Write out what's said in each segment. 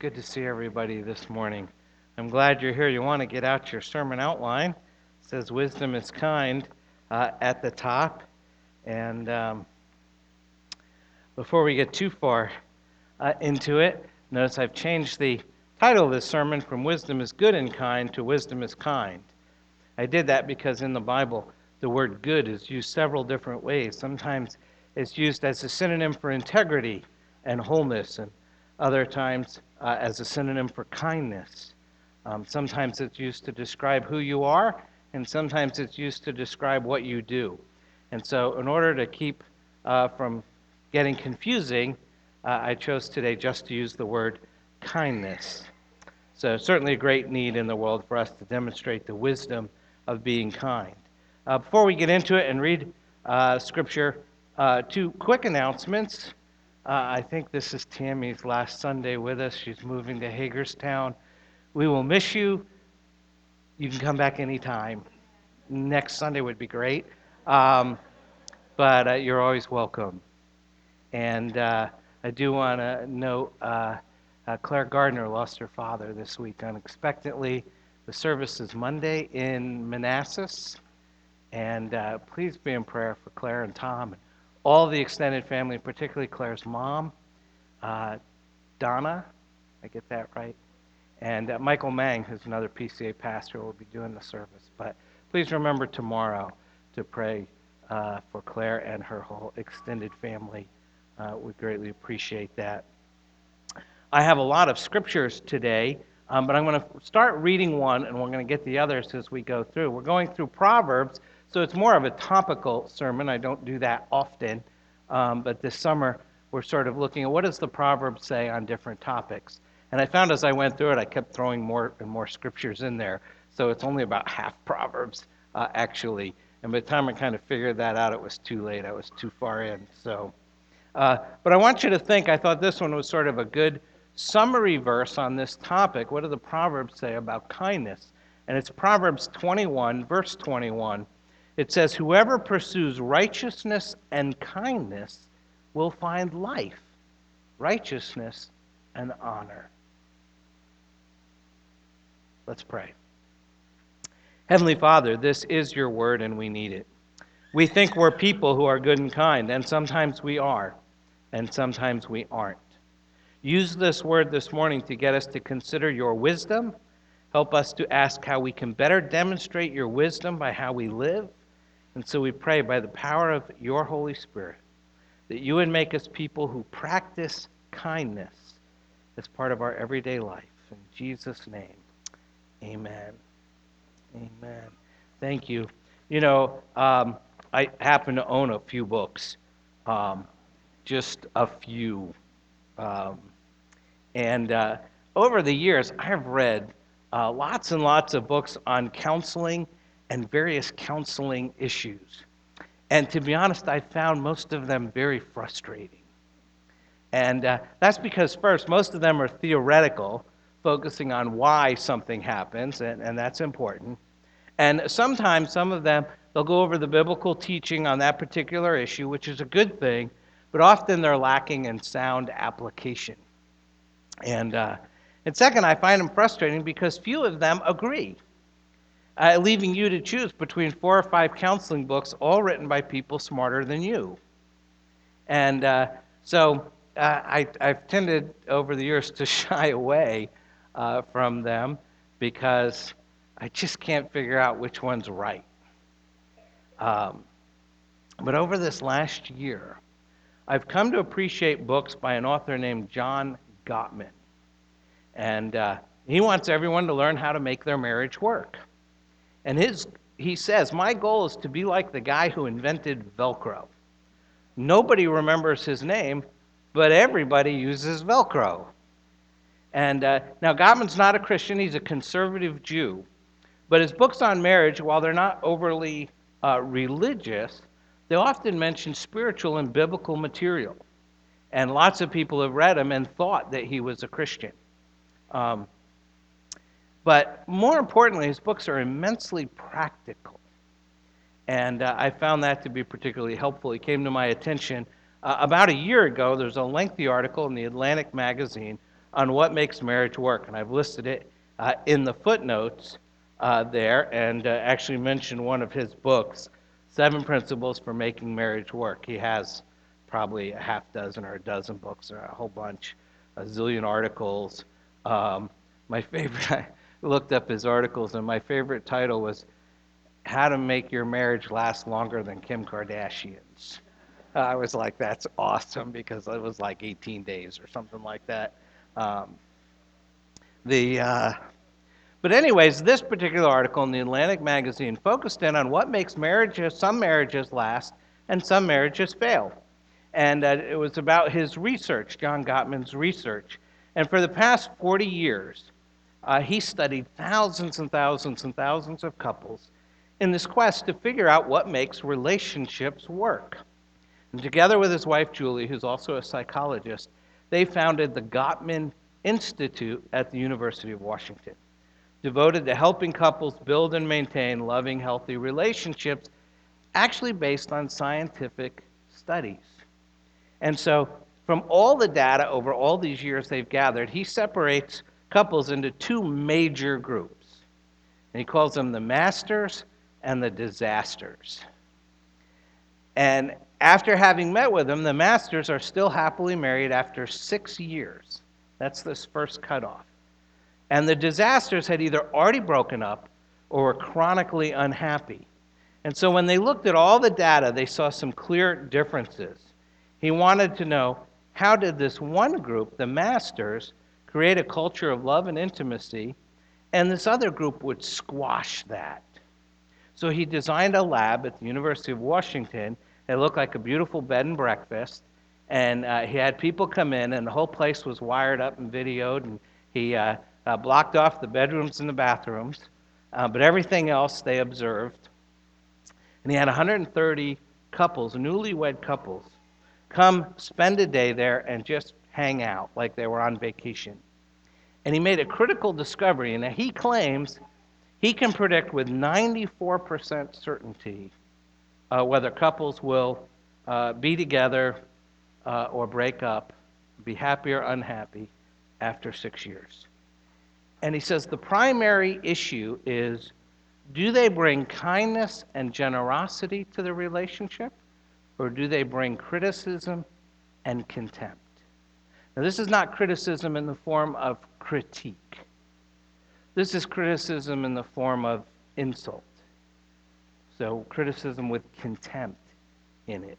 good to see everybody this morning. I'm glad you're here. You want to get out your sermon outline. It says wisdom is kind uh, at the top. And um, before we get too far uh, into it, notice I've changed the title of this sermon from Wisdom is Good and Kind to Wisdom is Kind. I did that because in the Bible, the word good is used several different ways. Sometimes it's used as a synonym for integrity and wholeness, and other times uh, as a synonym for kindness. Um, sometimes it's used to describe who you are, and sometimes it's used to describe what you do. And so, in order to keep uh, from getting confusing, uh, I chose today just to use the word kindness. So, certainly a great need in the world for us to demonstrate the wisdom of being kind. Uh, before we get into it and read uh, scripture, uh, two quick announcements. Uh, I think this is Tammy's last Sunday with us. She's moving to Hagerstown. We will miss you. You can come back anytime. Next Sunday would be great. Um, but uh, you're always welcome. And uh, I do want to note uh, uh, Claire Gardner lost her father this week unexpectedly. The service is Monday in Manassas. And uh, please be in prayer for Claire and Tom all the extended family, particularly Claire's mom, uh, Donna. I get that right? And Michael Mang, who's another PCA pastor, will be doing the service. But please remember tomorrow to pray uh, for Claire and her whole extended family. Uh, we greatly appreciate that. I have a lot of scriptures today, um, but I'm going to start reading one, and we're going to get the others as we go through. We're going through Proverbs, so it's more of a topical sermon. I don't do that often, um, but this summer we're sort of looking at what does the proverb say on different topics. And I found as I went through it, I kept throwing more and more scriptures in there. So it's only about half Proverbs, uh, actually. And by the time I kind of figured that out, it was too late. I was too far in. So, uh, but I want you to think. I thought this one was sort of a good summary verse on this topic. What do the Proverbs say about kindness? And it's Proverbs 21, verse 21. It says, "Whoever pursues righteousness and kindness will find life, righteousness and honor." Let's pray. Heavenly Father, this is your word and we need it. We think we're people who are good and kind, and sometimes we are, and sometimes we aren't. Use this word this morning to get us to consider your wisdom. Help us to ask how we can better demonstrate your wisdom by how we live. And so we pray by the power of your Holy Spirit that you would make us people who practice kindness as part of our everyday life. In Jesus' name, amen. Amen. Thank you. You know, um, I happen to own a few books, um, just a few. Um, and uh, over the years, I have read uh, lots and lots of books on counseling and various counseling issues. And to be honest, I found most of them very frustrating. And uh, that's because, first, most of them are theoretical, focusing on why something happens, and, and that's important. And sometimes some of them, they'll go over the biblical teaching on that particular issue, which is a good thing, but often they're lacking in sound application. And, uh, and second, I find them frustrating because few of them agree, uh, leaving you to choose between four or five counseling books, all written by people smarter than you. And uh, so uh, I, have tended over the years to shy away uh, from them because I just can't figure out which one's right. Um, but over this last year, I've come to appreciate books by an author named John Gottman. And uh, he wants everyone to learn how to make their marriage work. And his, he says, My goal is to be like the guy who invented Velcro. Nobody remembers his name, but everybody uses Velcro. And uh, now, Gottman's not a Christian, he's a conservative Jew. But his books on marriage, while they're not overly uh, religious, they often mention spiritual and biblical material. And lots of people have read him and thought that he was a Christian. Um, but more importantly, his books are immensely practical. And uh, I found that to be particularly helpful. It came to my attention uh, about a year ago. There's a lengthy article in the Atlantic magazine on what makes marriage work. And I've listed it uh, in the footnotes uh, there and uh, actually mentioned one of his books, Seven Principles for Making Marriage Work. He has probably a half dozen or a dozen books or a whole bunch, a zillion articles. Um, my favorite, looked up his articles, and my favorite title was How to Make Your Marriage Last Longer Than Kim Kardashian's. I was like, that's awesome because it was like 18 days or something like that. Um, the uh, but anyways, this particular article in the Atlantic magazine focused in on what makes marriages, some marriages last and some marriages fail. And uh, it was about his research, John Gottman's research. And for the past 40 years, uh, he studied thousands and thousands and thousands of couples in this quest to figure out what makes relationships work. And together with his wife, Julie, who's also a psychologist, they founded the Gottman Institute at the University of Washington, devoted to helping couples build and maintain loving, healthy relationships, actually based on scientific studies. And so, from all the data over all these years they've gathered, he separates couples into two major groups. And he calls them the masters and the disasters. And after having met with them, the masters are still happily married after six years. That's this first cutoff. And the disasters had either already broken up or were chronically unhappy. And so when they looked at all the data, they saw some clear differences. He wanted to know how did this one group, the masters, create a culture of love and intimacy, and this other group would squash that. So he designed a lab at the University of Washington it looked like a beautiful bed and breakfast. And uh, he had people come in, and the whole place was wired up and videoed. And he uh, uh, blocked off the bedrooms and the bathrooms, uh, but everything else they observed. And he had 130 couples, newlywed couples, come spend a day there and just hang out like they were on vacation. And he made a critical discovery, and he claims he can predict with 94% certainty uh, whether couples will uh, be together uh, or break up, be happy or unhappy after six years. And he says the primary issue is do they bring kindness and generosity to the relationship, or do they bring criticism and contempt? Now, this is not criticism in the form of critique. This is criticism in the form of insult. So, criticism with contempt in it.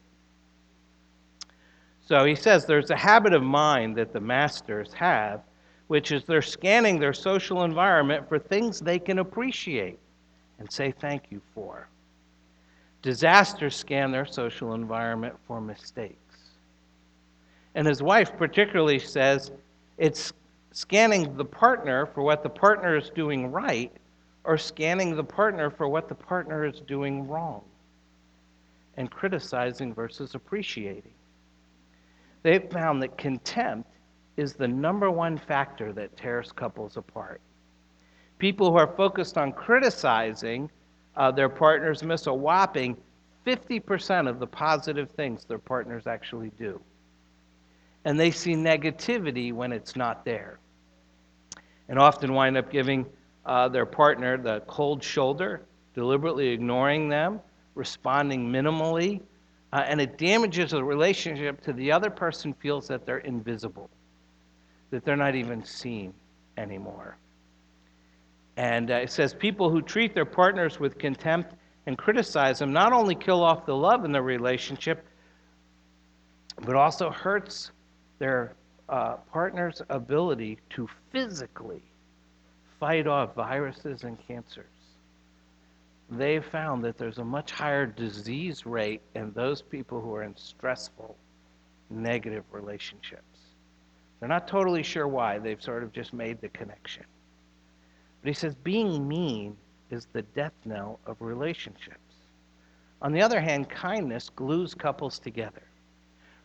So, he says there's a habit of mind that the masters have, which is they're scanning their social environment for things they can appreciate and say thank you for. Disasters scan their social environment for mistakes. And his wife particularly says it's scanning the partner for what the partner is doing right or scanning the partner for what the partner is doing wrong and criticizing versus appreciating. They've found that contempt is the number one factor that tears couples apart. People who are focused on criticizing uh, their partners miss a whopping 50% of the positive things their partners actually do. And they see negativity when it's not there. And often wind up giving uh, their partner the cold shoulder, deliberately ignoring them, responding minimally, uh, and it damages the relationship to the other person feels that they're invisible, that they're not even seen anymore. And uh, it says people who treat their partners with contempt and criticize them not only kill off the love in the relationship, but also hurts their uh, partner's ability to physically fight off viruses and cancers. They've found that there's a much higher disease rate in those people who are in stressful, negative relationships. They're not totally sure why, they've sort of just made the connection. But he says being mean is the death knell of relationships. On the other hand, kindness glues couples together.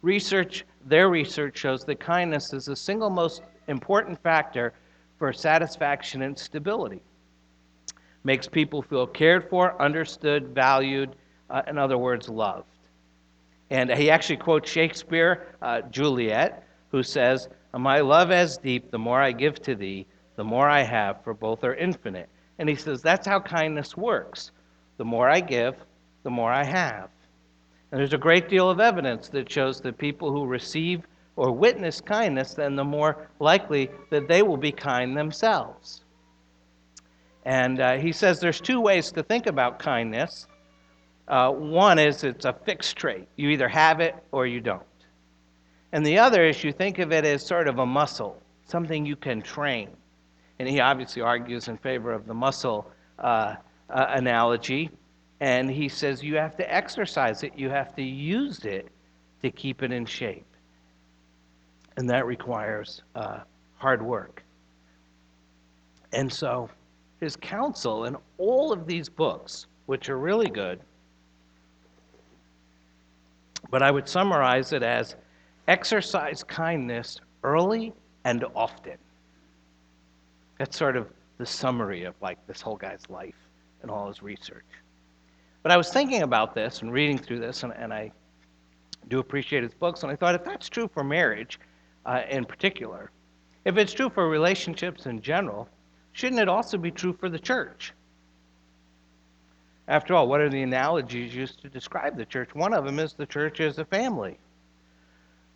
Research, their research shows that kindness is the single most important factor for satisfaction and stability. Makes people feel cared for, understood, valued, uh, in other words, loved. And he actually quotes Shakespeare, uh, Juliet, who says, my love as deep, the more I give to thee, the more I have, for both are infinite. And he says that's how kindness works. The more I give, the more I have. And there's a great deal of evidence that shows that people who receive or witness kindness, then the more likely that they will be kind themselves. And uh, he says there's two ways to think about kindness. Uh, one is it's a fixed trait. You either have it or you don't. And the other is you think of it as sort of a muscle, something you can train. And he obviously argues in favor of the muscle uh, uh, analogy. And he says you have to exercise it, you have to use it to keep it in shape. And that requires uh, hard work. And so his counsel in all of these books, which are really good, but I would summarize it as exercise kindness early and often. That's sort of the summary of like this whole guy's life and all his research. But I was thinking about this and reading through this, and, and I do appreciate his books, and I thought if that's true for marriage uh, in particular, if it's true for relationships in general, shouldn't it also be true for the church? After all, what are the analogies used to describe the church? One of them is the church as a family.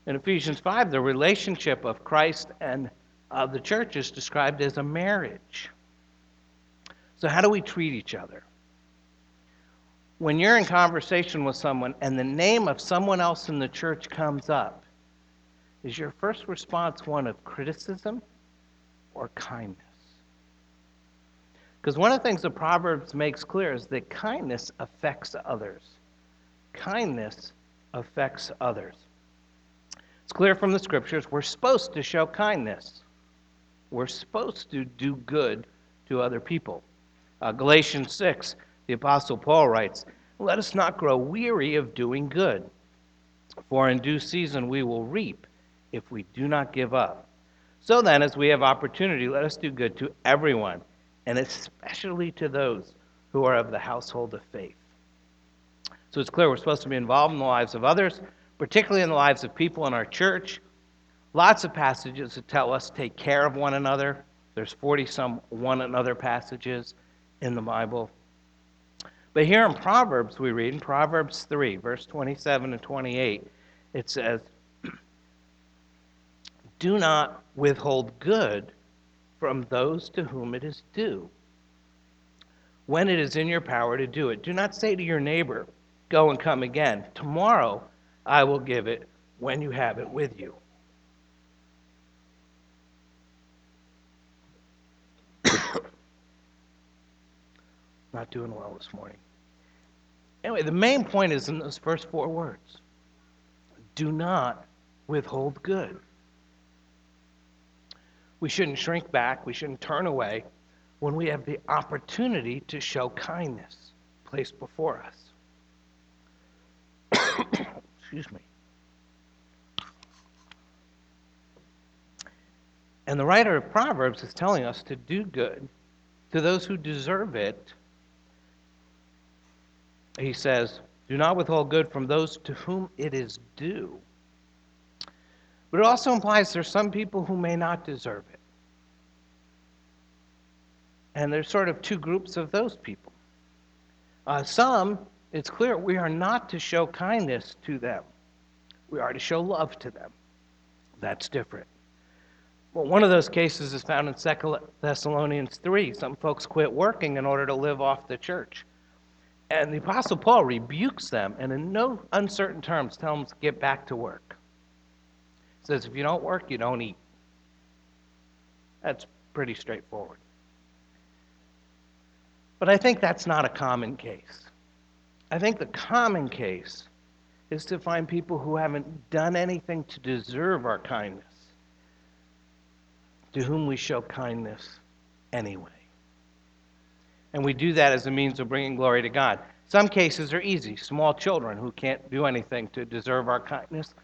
In Ephesians 5, the relationship of Christ and uh, the church is described as a marriage. So, how do we treat each other? When you're in conversation with someone and the name of someone else in the church comes up, is your first response one of criticism or kindness? Because one of the things the Proverbs makes clear is that kindness affects others. Kindness affects others. It's clear from the scriptures we're supposed to show kindness. We're supposed to do good to other people. Uh, Galatians 6, the Apostle Paul writes, Let us not grow weary of doing good, for in due season we will reap if we do not give up. So then, as we have opportunity, let us do good to everyone and especially to those who are of the household of faith. So it's clear we're supposed to be involved in the lives of others, particularly in the lives of people in our church. Lots of passages that tell us take care of one another. There's 40 some one another passages in the Bible. But here in Proverbs, we read in Proverbs 3, verse 27 and 28, it says, Do not withhold good from those to whom it is due. When it is in your power to do it, do not say to your neighbor, Go and come again. Tomorrow I will give it when you have it with you. Not doing well this morning. Anyway, the main point is in those first four words do not withhold good. We shouldn't shrink back. We shouldn't turn away when we have the opportunity to show kindness placed before us. Excuse me. And the writer of Proverbs is telling us to do good to those who deserve it. He says, Do not withhold good from those to whom it is due. But it also implies there's some people who may not deserve it. And there's sort of two groups of those people. Uh, some, it's clear, we are not to show kindness to them, we are to show love to them. That's different. Well, one of those cases is found in 2 Thessalonians 3. Some folks quit working in order to live off the church. And the Apostle Paul rebukes them and, in no uncertain terms, tells them to get back to work. He says, if you don't work, you don't eat. That's pretty straightforward. But I think that's not a common case. I think the common case is to find people who haven't done anything to deserve our kindness, to whom we show kindness anyway. And we do that as a means of bringing glory to God. Some cases are easy small children who can't do anything to deserve our kindness,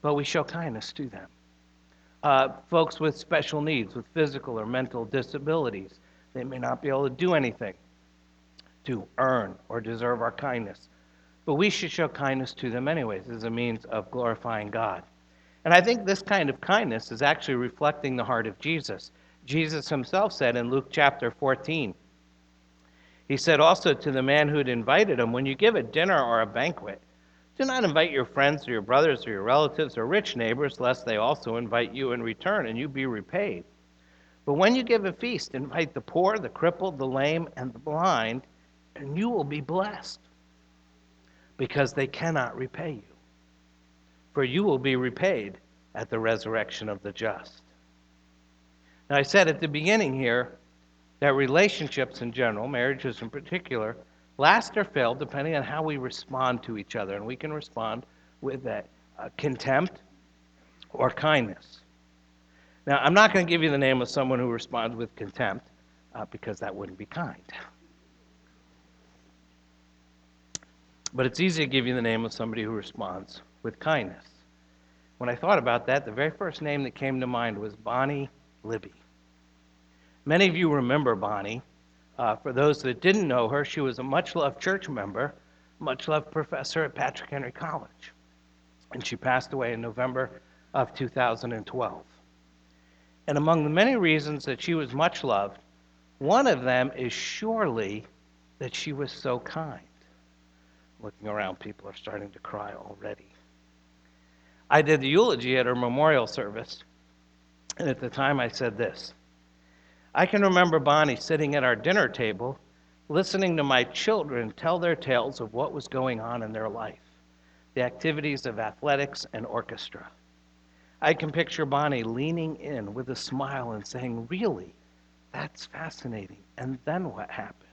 but we show kindness to them. Uh, folks with special needs, with physical or mental disabilities, they may not be able to do anything to earn or deserve our kindness. But we should show kindness to them anyways as a means of glorifying God. And I think this kind of kindness is actually reflecting the heart of Jesus. Jesus himself said in Luke chapter 14, he said also to the man who had invited him, When you give a dinner or a banquet, do not invite your friends or your brothers or your relatives or rich neighbors, lest they also invite you in return and you be repaid. But when you give a feast, invite the poor, the crippled, the lame, and the blind, and you will be blessed, because they cannot repay you. For you will be repaid at the resurrection of the just. Now, I said at the beginning here that relationships in general, marriages in particular, last or fail depending on how we respond to each other. And we can respond with that uh, contempt or kindness. Now, I'm not going to give you the name of someone who responds with contempt uh, because that wouldn't be kind. But it's easy to give you the name of somebody who responds with kindness. When I thought about that, the very first name that came to mind was Bonnie Libby. Many of you remember Bonnie. Uh, for those that didn't know her, she was a much loved church member, much loved professor at Patrick Henry College. And she passed away in November of 2012. And among the many reasons that she was much loved, one of them is surely that she was so kind. Looking around, people are starting to cry already. I did the eulogy at her memorial service, and at the time I said this I can remember Bonnie sitting at our dinner table, listening to my children tell their tales of what was going on in their life, the activities of athletics and orchestra. I can picture Bonnie leaning in with a smile and saying, Really? That's fascinating. And then what happened?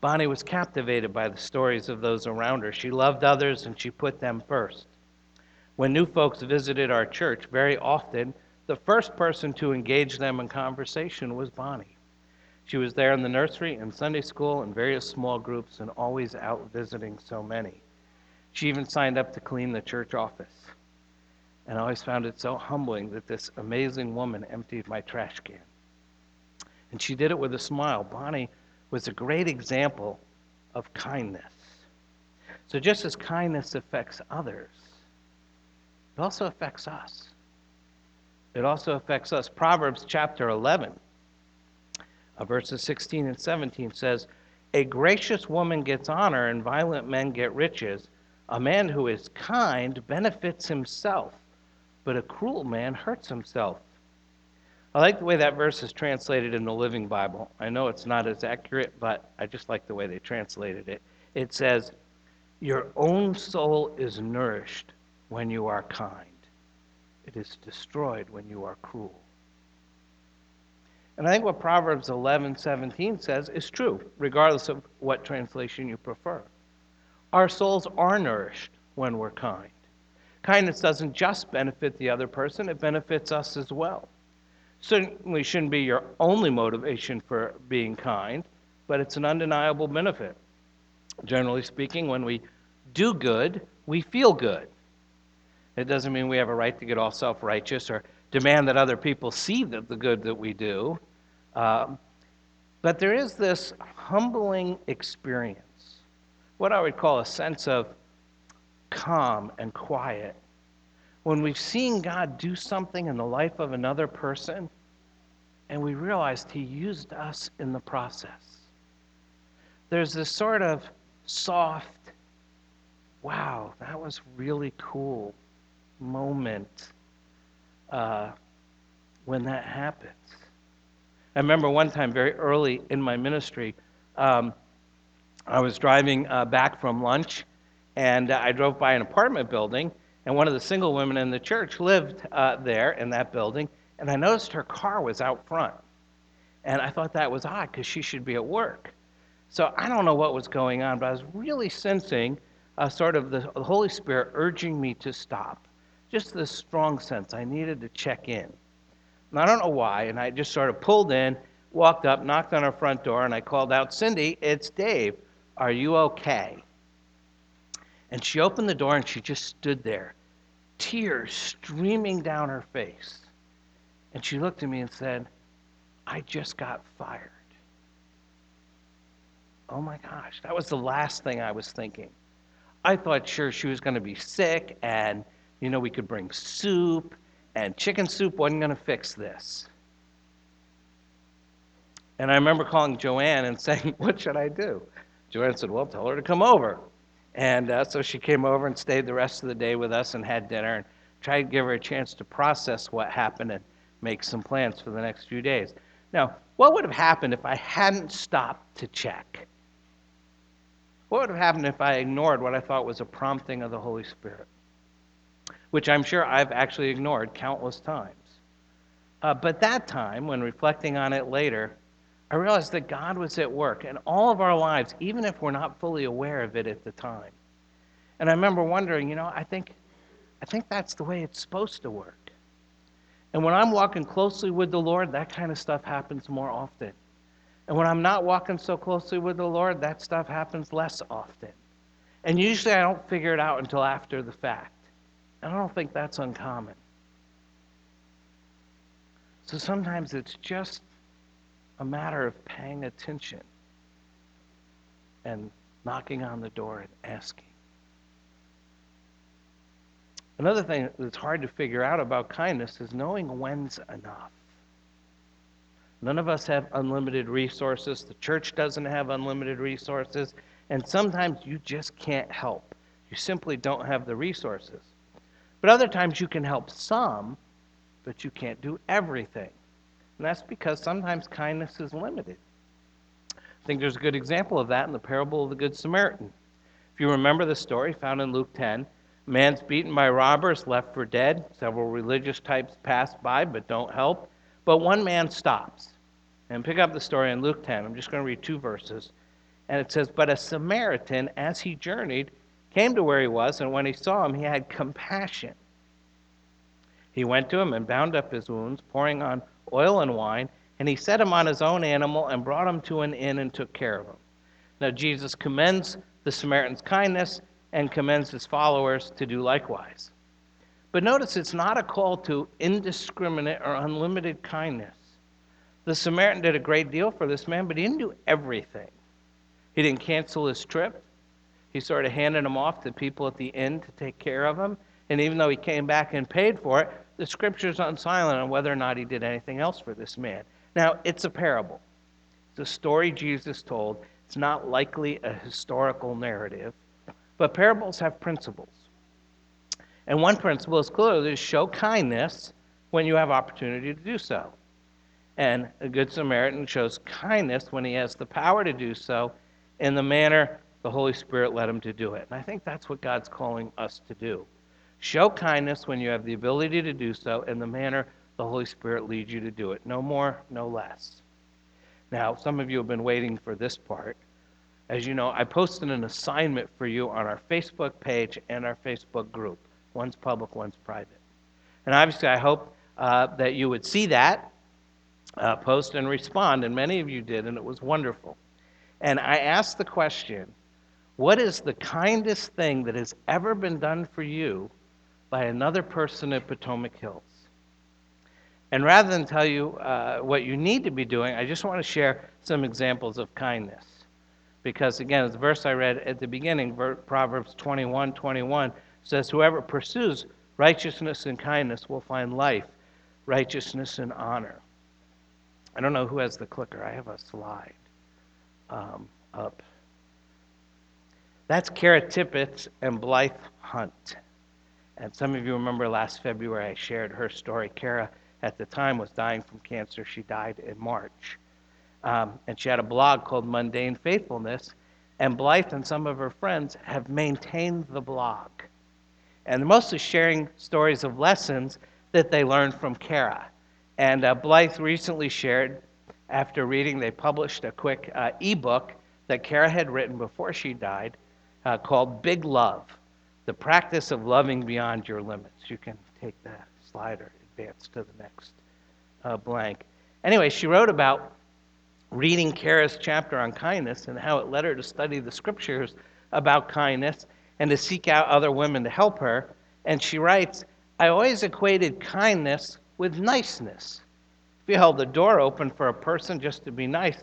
Bonnie was captivated by the stories of those around her. She loved others and she put them first. When new folks visited our church, very often the first person to engage them in conversation was Bonnie. She was there in the nursery and Sunday school and various small groups and always out visiting so many. She even signed up to clean the church office. And I always found it so humbling that this amazing woman emptied my trash can. And she did it with a smile. Bonnie was a great example of kindness. So, just as kindness affects others, it also affects us. It also affects us. Proverbs chapter 11, uh, verses 16 and 17 says, A gracious woman gets honor, and violent men get riches. A man who is kind benefits himself, but a cruel man hurts himself. I like the way that verse is translated in the Living Bible. I know it's not as accurate, but I just like the way they translated it. It says, Your own soul is nourished when you are kind. It is destroyed when you are cruel. And I think what Proverbs 11, 17 says is true, regardless of what translation you prefer. Our souls are nourished when we're kind. Kindness doesn't just benefit the other person, it benefits us as well. Certainly shouldn't be your only motivation for being kind, but it's an undeniable benefit. Generally speaking, when we do good, we feel good. It doesn't mean we have a right to get all self righteous or demand that other people see the, the good that we do. Um, but there is this humbling experience, what I would call a sense of calm and quiet. When we've seen God do something in the life of another person, and we realized He used us in the process. There's this sort of soft, wow, that was really cool moment uh, when that happens. I remember one time very early in my ministry, um, I was driving uh, back from lunch, and I drove by an apartment building, and one of the single women in the church lived uh, there in that building, and I noticed her car was out front. And I thought that was odd because she should be at work. So I don't know what was going on, but I was really sensing uh, sort of the Holy Spirit urging me to stop just this strong sense I needed to check in. And I don't know why, and I just sort of pulled in, walked up, knocked on her front door, and I called out, Cindy, it's Dave. Are you okay? And she opened the door and she just stood there, tears streaming down her face. And she looked at me and said, I just got fired. Oh my gosh, that was the last thing I was thinking. I thought, sure, she was going to be sick and You know, we could bring soup, and chicken soup wasn't going to fix this. And I remember calling Joanne and saying, What should I do? Joanne said, Well, tell her to come over. And uh, so she came over and stayed the rest of the day with us and had dinner and tried to give her a chance to process what happened and make some plans for the next few days. Now, what would have happened if I hadn't stopped to check? What would have happened if I ignored what I thought was a prompting of the Holy Spirit? Which I'm sure I've actually ignored countless times. Uh, but that time, when reflecting on it later, I realized that God was at work in all of our lives, even if we're not fully aware of it at the time. And I remember wondering, you know, I think, I think that's the way it's supposed to work. And when I'm walking closely with the Lord, that kind of stuff happens more often. And when I'm not walking so closely with the Lord, that stuff happens less often. And usually I don't figure it out until after the fact. And I don't think that's uncommon. So sometimes it's just a matter of paying attention and knocking on the door and asking. Another thing that's hard to figure out about kindness is knowing when's enough. None of us have unlimited resources. The church doesn't have unlimited resources. And sometimes you just can't help. You simply don't have the resources. But other times you can help some, but you can't do everything. And that's because sometimes kindness is limited. I think there's a good example of that in the parable of the Good Samaritan. If you remember the story found in Luke 10, a man's beaten by robbers, left for dead. Several religious types pass by but don't help. But one man stops. And pick up the story in Luke 10. I'm just going to read two verses. And it says, But a Samaritan, as he journeyed, came to where he was, and when he saw him, he had compassion. He went to him and bound up his wounds, pouring on oil and wine, and he set him on his own animal and brought him to an inn and took care of him. Now, Jesus commends the Samaritan's kindness and commends his followers to do likewise. But notice it's not a call to indiscriminate or unlimited kindness. The Samaritan did a great deal for this man, but he didn't do everything. He didn't cancel his trip. He sort of handed him off to people at the inn to take care of him. And even though he came back and paid for it, the scripture's are silent on whether or not he did anything else for this man. Now, it's a parable. It's a story Jesus told. It's not likely a historical narrative. But parables have principles. And one principle is clearly to show kindness when you have opportunity to do so. And a good Samaritan shows kindness when he has the power to do so in the manner the Holy Spirit led him to do it. And I think that's what God's calling us to do. Show kindness when you have the ability to do so in the manner the Holy Spirit leads you to do it. No more, no less. Now, some of you have been waiting for this part. As you know, I posted an assignment for you on our Facebook page and our Facebook group. One's public, one's private. And obviously, I hope uh, that you would see that, uh, post, and respond. And many of you did, and it was wonderful. And I asked the question what is the kindest thing that has ever been done for you by another person at Potomac Hills. And rather than tell you uh, what you need to be doing, I just want to share some examples of kindness. Because again, the verse I read at the beginning, Proverbs 21 21, says, Whoever pursues righteousness and kindness will find life, righteousness, and honor. I don't know who has the clicker. I have a slide um, up. That's Kara Tippett and Blythe Hunt. And some of you remember last February I shared her story. Kara, at the time, was dying from cancer. She died in March. Um, and she had a blog called Mundane Faithfulness. And Blythe and some of her friends have maintained the blog. And they're mostly sharing stories of lessons that they learned from Kara. And uh, Blythe recently shared, after reading, they published a quick uh, ebook that Kara had written before she died uh, called Big Love the practice of loving beyond your limits. You can take that slider, advance to the next uh, blank. Anyway, she wrote about reading Kara's chapter on kindness and how it led her to study the scriptures about kindness and to seek out other women to help her. And she writes, I always equated kindness with niceness. If you held the door open for a person just to be nice,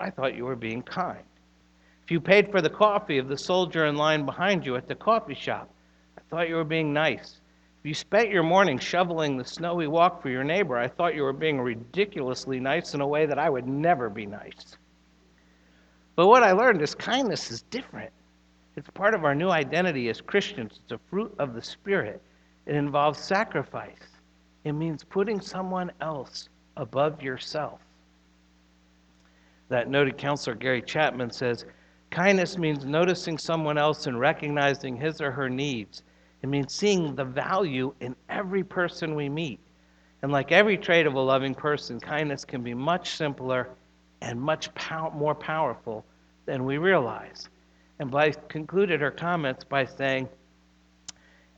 I thought you were being kind. If you paid for the coffee of the soldier in line behind you at the coffee shop, I thought you were being nice. If you spent your morning shoveling the snowy walk for your neighbor, I thought you were being ridiculously nice in a way that I would never be nice. But what I learned is kindness is different. It's part of our new identity as Christians. It's a fruit of the Spirit. It involves sacrifice. It means putting someone else above yourself. That noted counselor Gary Chapman says kindness means noticing someone else and recognizing his or her needs. It means seeing the value in every person we meet. And like every trait of a loving person, kindness can be much simpler and much pow- more powerful than we realize. And Blythe concluded her comments by saying,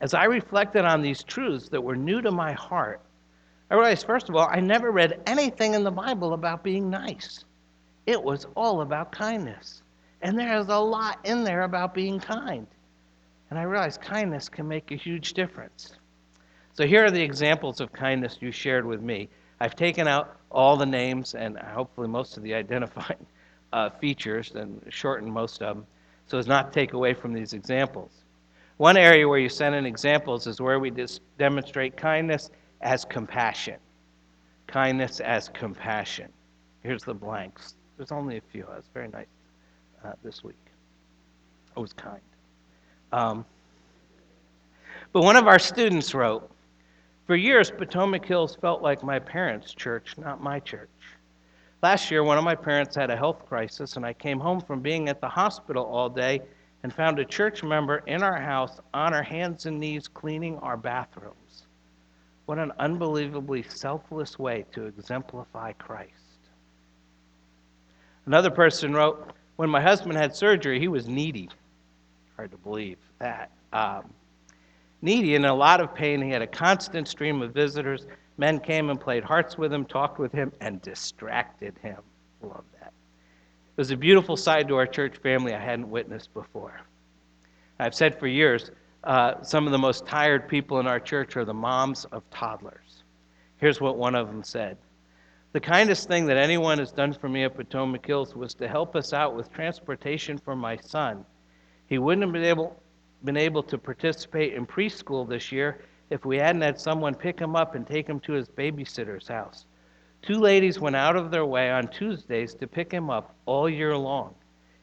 As I reflected on these truths that were new to my heart, I realized, first of all, I never read anything in the Bible about being nice. It was all about kindness. And there's a lot in there about being kind. And I realized kindness can make a huge difference. So here are the examples of kindness you shared with me. I've taken out all the names and hopefully most of the identifying uh, features and shortened most of them so as not to take away from these examples. One area where you send in examples is where we dis- demonstrate kindness as compassion. Kindness as compassion. Here's the blanks. There's only a few. Was very nice uh, this week. I was kind. Um, but one of our students wrote, For years, Potomac Hills felt like my parents' church, not my church. Last year, one of my parents had a health crisis, and I came home from being at the hospital all day and found a church member in our house on her hands and knees cleaning our bathrooms. What an unbelievably selfless way to exemplify Christ. Another person wrote, When my husband had surgery, he was needy. Hard to believe that. Um, needy and in a lot of pain. He had a constant stream of visitors. Men came and played hearts with him, talked with him, and distracted him. Love that. It was a beautiful side to our church family I hadn't witnessed before. I've said for years, uh, some of the most tired people in our church are the moms of toddlers. Here's what one of them said The kindest thing that anyone has done for me at Potomac Hills was to help us out with transportation for my son. He wouldn't have been able, been able to participate in preschool this year if we hadn't had someone pick him up and take him to his babysitter's house. Two ladies went out of their way on Tuesdays to pick him up all year long.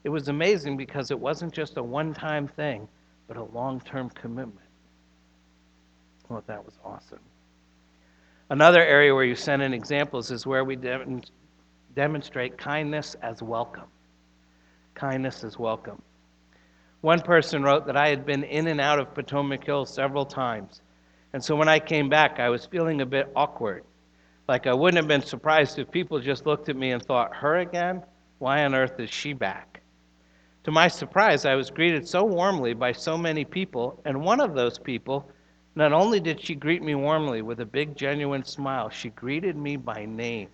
It was amazing because it wasn't just a one time thing, but a long term commitment. Thought that was awesome. Another area where you send in examples is where we dem- demonstrate kindness as welcome. Kindness as welcome. One person wrote that I had been in and out of Potomac Hill several times. And so when I came back, I was feeling a bit awkward. Like I wouldn't have been surprised if people just looked at me and thought, Her again? Why on earth is she back? To my surprise, I was greeted so warmly by so many people, and one of those people, not only did she greet me warmly with a big, genuine smile, she greeted me by name.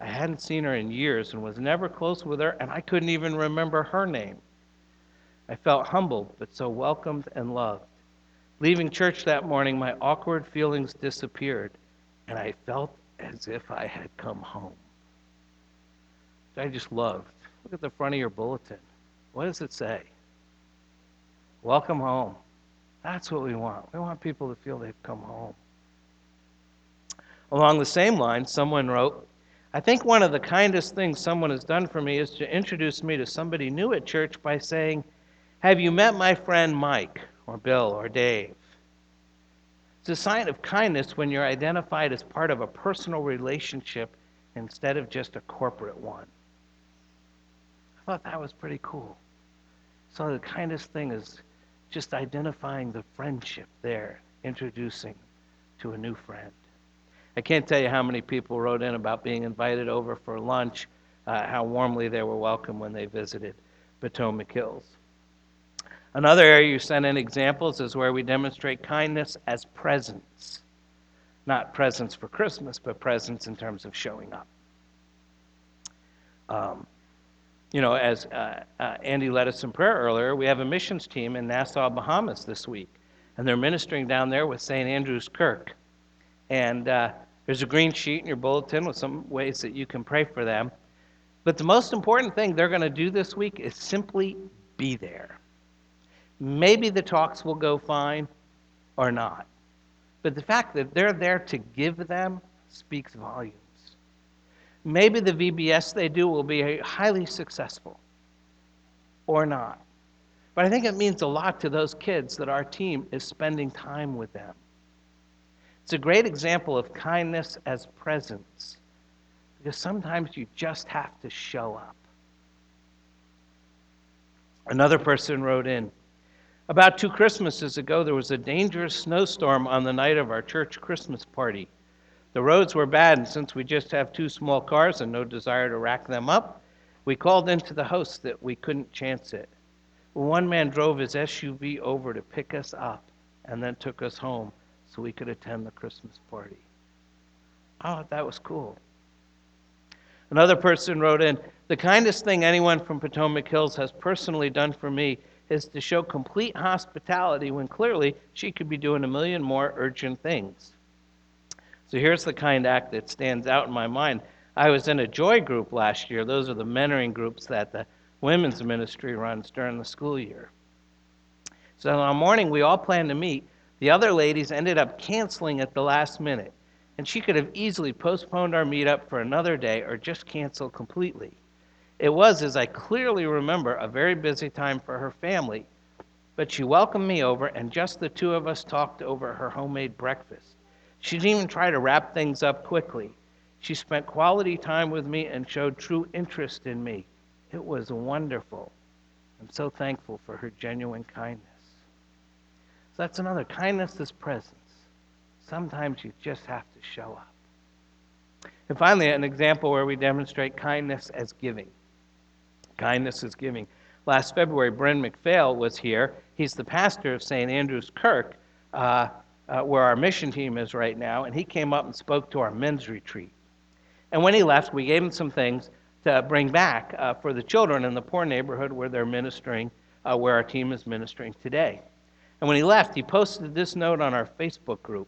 I hadn't seen her in years and was never close with her, and I couldn't even remember her name. I felt humbled, but so welcomed and loved. Leaving church that morning, my awkward feelings disappeared, and I felt as if I had come home. I just loved. Look at the front of your bulletin. What does it say? Welcome home. That's what we want. We want people to feel they've come home. Along the same line, someone wrote, I think one of the kindest things someone has done for me is to introduce me to somebody new at church by saying, Have you met my friend Mike, or Bill, or Dave? It's a sign of kindness when you're identified as part of a personal relationship instead of just a corporate one. I thought that was pretty cool. So the kindest thing is just identifying the friendship there, introducing to a new friend. I can't tell you how many people wrote in about being invited over for lunch, uh, how warmly they were welcomed when they visited Potomac Hills. Another area you sent in examples is where we demonstrate kindness as presence. Not presence for Christmas, but presence in terms of showing up. Um, you know, as uh, uh, Andy led us in prayer earlier, we have a missions team in Nassau, Bahamas this week. And they're ministering down there with St. Andrew's Kirk. And uh, there's a green sheet in your bulletin with some ways that you can pray for them. But the most important thing they're going to do this week is simply be there. Maybe the talks will go fine or not. But the fact that they're there to give them speaks volumes. Maybe the VBS they do will be highly successful or not. But I think it means a lot to those kids that our team is spending time with them. It's a great example of kindness as presence because sometimes you just have to show up. Another person wrote in About two Christmases ago, there was a dangerous snowstorm on the night of our church Christmas party. The roads were bad, and since we just have two small cars and no desire to rack them up, we called into the host that we couldn't chance it. One man drove his SUV over to pick us up and then took us home so we could attend the Christmas party. Oh, that was cool. Another person wrote in The kindest thing anyone from Potomac Hills has personally done for me is to show complete hospitality when clearly she could be doing a million more urgent things. So here's the kind act that stands out in my mind. I was in a joy group last year. Those are the mentoring groups that the women's ministry runs during the school year. So on the morning we all planned to meet. The other ladies ended up canceling at the last minute and she could have easily postponed our meetup for another day or just canceled completely. It was, as I clearly remember, a very busy time for her family, but she welcomed me over, and just the two of us talked over her homemade breakfast. She didn't even try to wrap things up quickly. She spent quality time with me and showed true interest in me. It was wonderful. I'm so thankful for her genuine kindness. So that's another kindness is presence. Sometimes you just have to show up. And finally, an example where we demonstrate kindness as giving. Kindness is giving. Last February, Bryn McPhail was here. He's the pastor of St. Andrew's Kirk, uh, uh, where our mission team is right now, and he came up and spoke to our men's retreat. And when he left, we gave him some things to bring back uh, for the children in the poor neighborhood where they're ministering, uh, where our team is ministering today. And when he left, he posted this note on our Facebook group.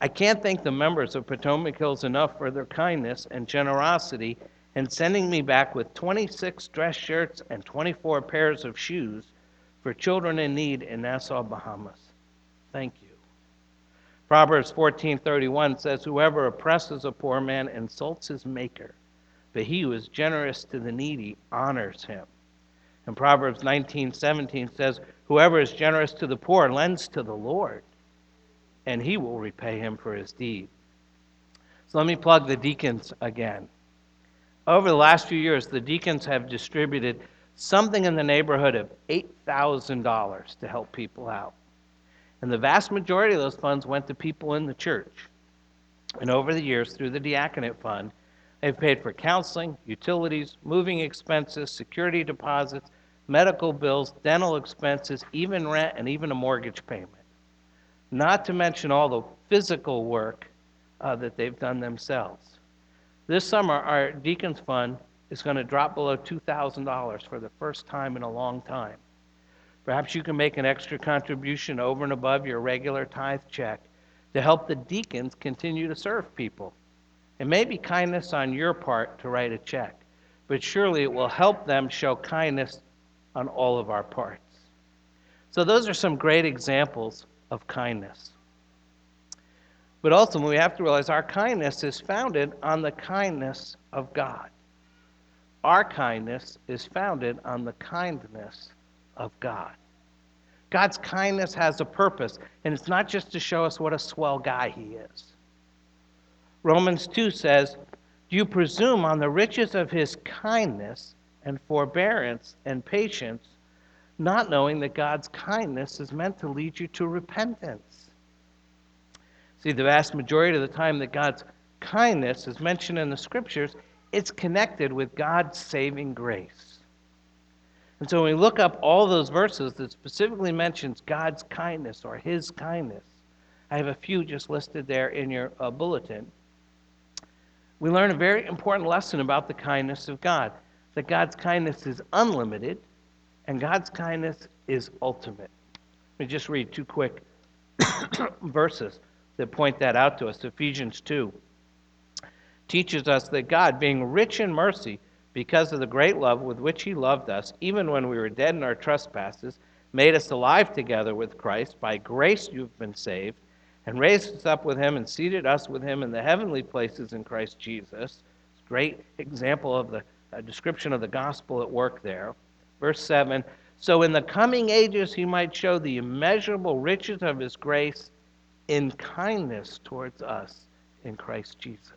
I can't thank the members of Potomac Hills enough for their kindness and generosity in sending me back with 26 dress shirts and 24 pairs of shoes for children in need in Nassau, Bahamas. Thank you. Proverbs 14:31 says whoever oppresses a poor man insults his maker, but he who is generous to the needy honors him. And Proverbs 19:17 says whoever is generous to the poor lends to the Lord and he will repay him for his deed. So let me plug the deacons again. Over the last few years, the deacons have distributed something in the neighborhood of $8,000 to help people out. And the vast majority of those funds went to people in the church. And over the years, through the Diaconate Fund, they've paid for counseling, utilities, moving expenses, security deposits, medical bills, dental expenses, even rent, and even a mortgage payment not to mention all the physical work uh, that they've done themselves. This summer, our Deacons Fund is going to drop below $2,000 for the first time in a long time. Perhaps you can make an extra contribution over and above your regular tithe check to help the deacons continue to serve people. It may be kindness on your part to write a check, but surely it will help them show kindness on all of our parts. So, those are some great examples of kindness. But ultimately, we have to realize our kindness is founded on the kindness of God. Our kindness is founded on the kindness of God. God's kindness has a purpose, and it's not just to show us what a swell guy he is. Romans 2 says, Do you presume on the riches of his kindness and forbearance and patience? not knowing that God's kindness is meant to lead you to repentance. See, the vast majority of the time that God's kindness is mentioned in the scriptures, it's connected with God's saving grace. And so when we look up all those verses that specifically mentions God's kindness or his kindness, I have a few just listed there in your uh, bulletin. We learn a very important lesson about the kindness of God that God's kindness is unlimited and God's kindness is ultimate. Let me just read two quick verses that point that out to us. Ephesians 2 teaches us that God, being rich in mercy, because of the great love with which He loved us, even when we were dead in our trespasses, made us alive together with Christ. By grace you've been saved, and raised us up with him and seated us with him in the heavenly places in Christ Jesus. Great example of the uh, description of the gospel at work there. Verse 7 So in the coming ages he might show the immeasurable riches of his grace in kindness towards us in Christ Jesus.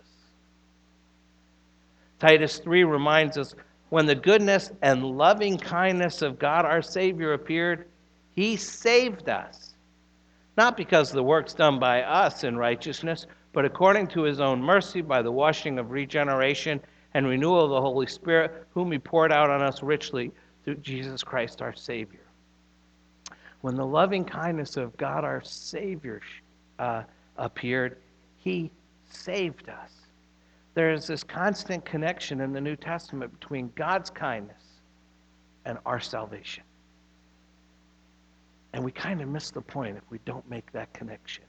Titus 3 reminds us when the goodness and loving kindness of God our Savior appeared, he saved us not because of the works done by us in righteousness, but according to his own mercy by the washing of regeneration and renewal of the Holy Spirit, whom he poured out on us richly through Jesus Christ our Savior. When the loving kindness of God our Savior uh, appeared, he saved us. There is this constant connection in the New Testament between God's kindness and our salvation. And we kind of miss the point if we don't make that connection.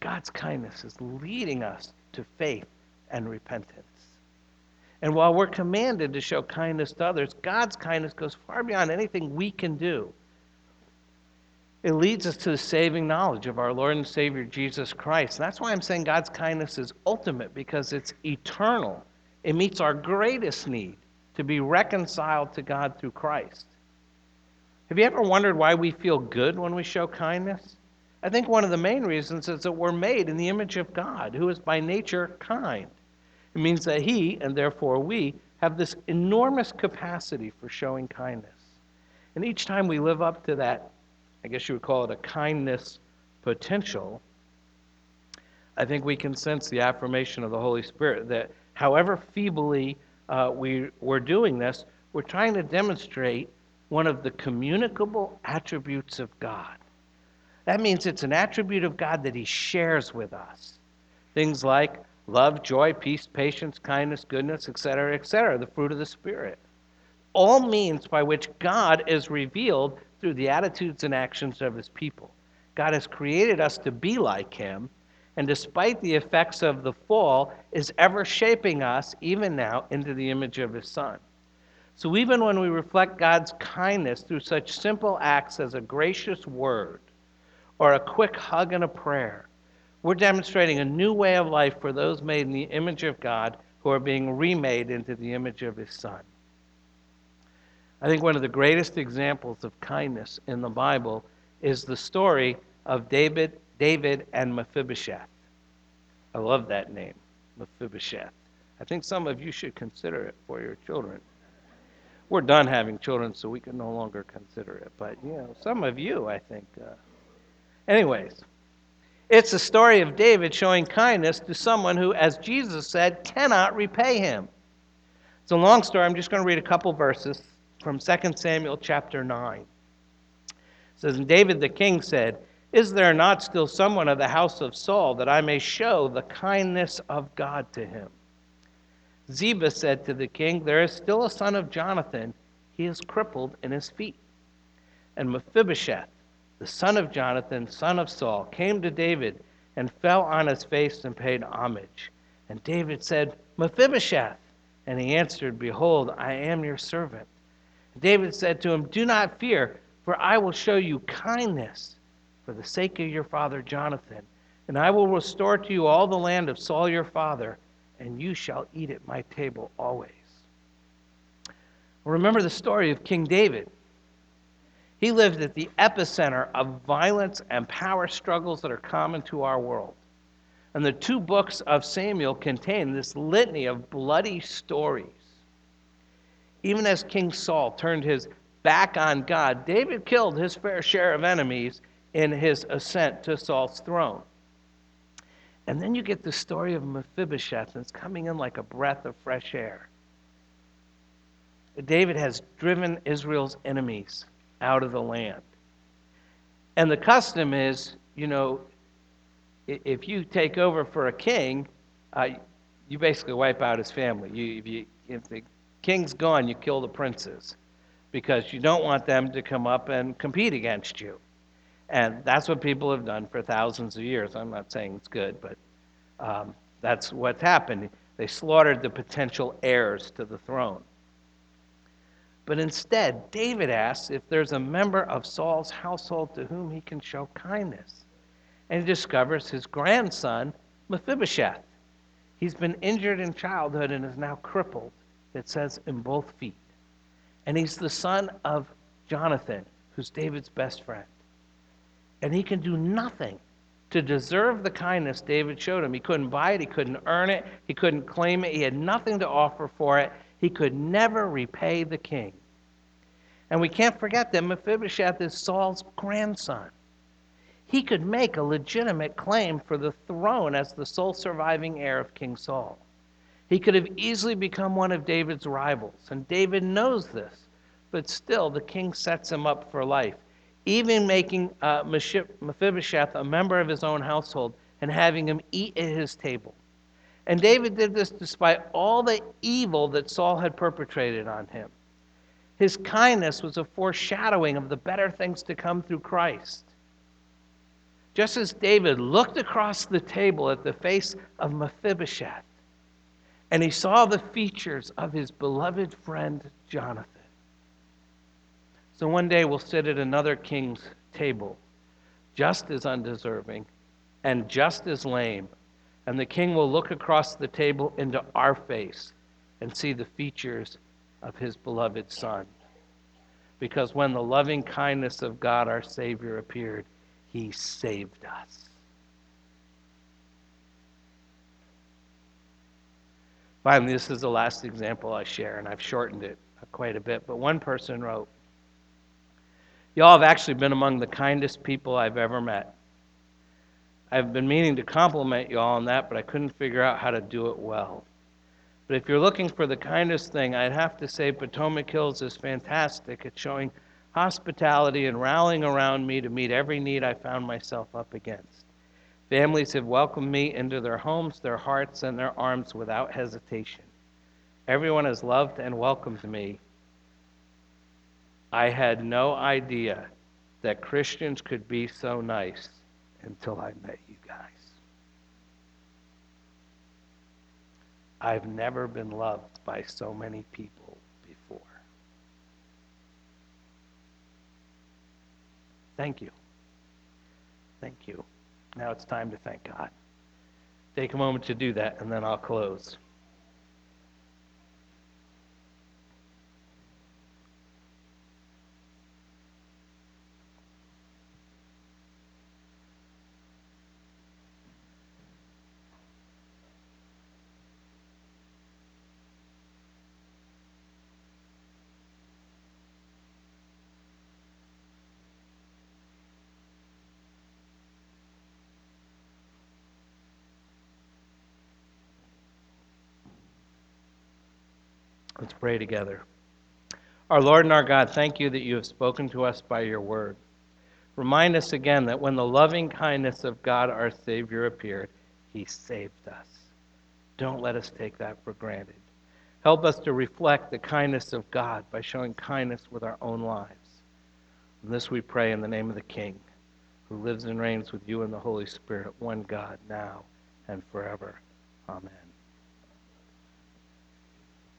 God's kindness is leading us to faith and repentance. And while we're commanded to show kindness to others, God's kindness goes far beyond anything we can do. It leads us to the saving knowledge of our Lord and Savior Jesus Christ. That's why I'm saying God's kindness is ultimate because it's eternal. It meets our greatest need to be reconciled to God through Christ. Have you ever wondered why we feel good when we show kindness? I think one of the main reasons is that we're made in the image of God, who is by nature kind. It means that He, and therefore we, have this enormous capacity for showing kindness. And each time we live up to that, I guess you would call it a kindness potential, I think we can sense the affirmation of the Holy Spirit that however feebly uh, we, we're doing this, we're trying to demonstrate one of the communicable attributes of God. That means it's an attribute of God that He shares with us. Things like love, joy, peace, patience, kindness, goodness, etc., etc., the fruit of the Spirit. All means by which God is revealed through the attitudes and actions of His people. God has created us to be like Him, and despite the effects of the fall, is ever shaping us, even now, into the image of His Son. So even when we reflect God's kindness through such simple acts as a gracious word or a quick hug and a prayer, we're demonstrating a new way of life for those made in the image of God who are being remade into the image of His Son. I think one of the greatest examples of kindness in the Bible is the story of David, David and Mephibosheth. I love that name, Mephibosheth. I think some of you should consider it for your children we're done having children, so we can no longer consider it. But, you know, some of you, I think. Uh... Anyways, it's a story of David showing kindness to someone who, as Jesus said, cannot repay him. It's a long story. I'm just going to read a couple verses from 2 Samuel chapter 9. It says, And David the king said, Is there not still someone of the house of Saul that I may show the kindness of God to him? Ziba said to the king, There is still a son of Jonathan. He is crippled in his feet. And Mephibosheth, the son of Jonathan, son of Saul, came to David and fell on his face and paid homage. And David said, Mephibosheth. And he answered, Behold, I am your servant. David said to him, Do not fear, for I will show you kindness for the sake of your father Jonathan. And I will restore to you all the land of Saul your father and you shall eat at my table always. Remember the story of King David. He lived at the epicenter of violence and power struggles that are common to our world. And the two books of Samuel contain this litany of bloody stories. Even as King Saul turned his back on God, David killed his fair share of enemies in his ascent to Saul's throne. And then you get the story of Mephibosheth, and it's coming in like a breath of fresh air. David has driven Israel's enemies out of the land. And the custom is, you know, if you take over for a king, uh, you basically wipe out his family. You, if, you, if the king's gone, you kill the princes because you don't want them to come up and compete against you. And that's what people have done for thousands of years. I'm not saying it's good, but um, that's what's happened. They slaughtered the potential heirs to the throne. But instead, David asks if there's a member of Saul's household to whom he can show kindness. and he discovers his grandson, Mephibosheth. He's been injured in childhood and is now crippled, it says, in both feet. And he's the son of Jonathan, who's David's best friend. And he can do nothing to deserve the kindness David showed him. He couldn't buy it, he couldn't earn it, he couldn't claim it, he had nothing to offer for it. He could never repay the king. And we can't forget that Mephibosheth is Saul's grandson. He could make a legitimate claim for the throne as the sole surviving heir of King Saul. He could have easily become one of David's rivals, and David knows this, but still the king sets him up for life, even making uh, Mephibosheth a member of his own household and having him eat at his table. And David did this despite all the evil that Saul had perpetrated on him. His kindness was a foreshadowing of the better things to come through Christ. Just as David looked across the table at the face of Mephibosheth, and he saw the features of his beloved friend Jonathan. So one day we'll sit at another king's table, just as undeserving and just as lame, and the king will look across the table into our face and see the features of his beloved Son. Because when the loving kindness of God our Savior appeared, he saved us. Finally, this is the last example I share, and I've shortened it quite a bit. But one person wrote, Y'all have actually been among the kindest people I've ever met. I've been meaning to compliment y'all on that, but I couldn't figure out how to do it well. But if you're looking for the kindest thing, I'd have to say Potomac Hills is fantastic at showing hospitality and rallying around me to meet every need I found myself up against. Families have welcomed me into their homes, their hearts, and their arms without hesitation. Everyone has loved and welcomed me. I had no idea that Christians could be so nice until I met you guys. I've never been loved by so many people before. Thank you. Thank you. Now it's time to thank God. Take a moment to do that, and then I'll close. Let's pray together. Our Lord and our God, thank you that you have spoken to us by your word. Remind us again that when the loving kindness of God our Savior appeared, he saved us. Don't let us take that for granted. Help us to reflect the kindness of God by showing kindness with our own lives. And this we pray in the name of the King, who lives and reigns with you in the Holy Spirit, one God, now and forever. Amen.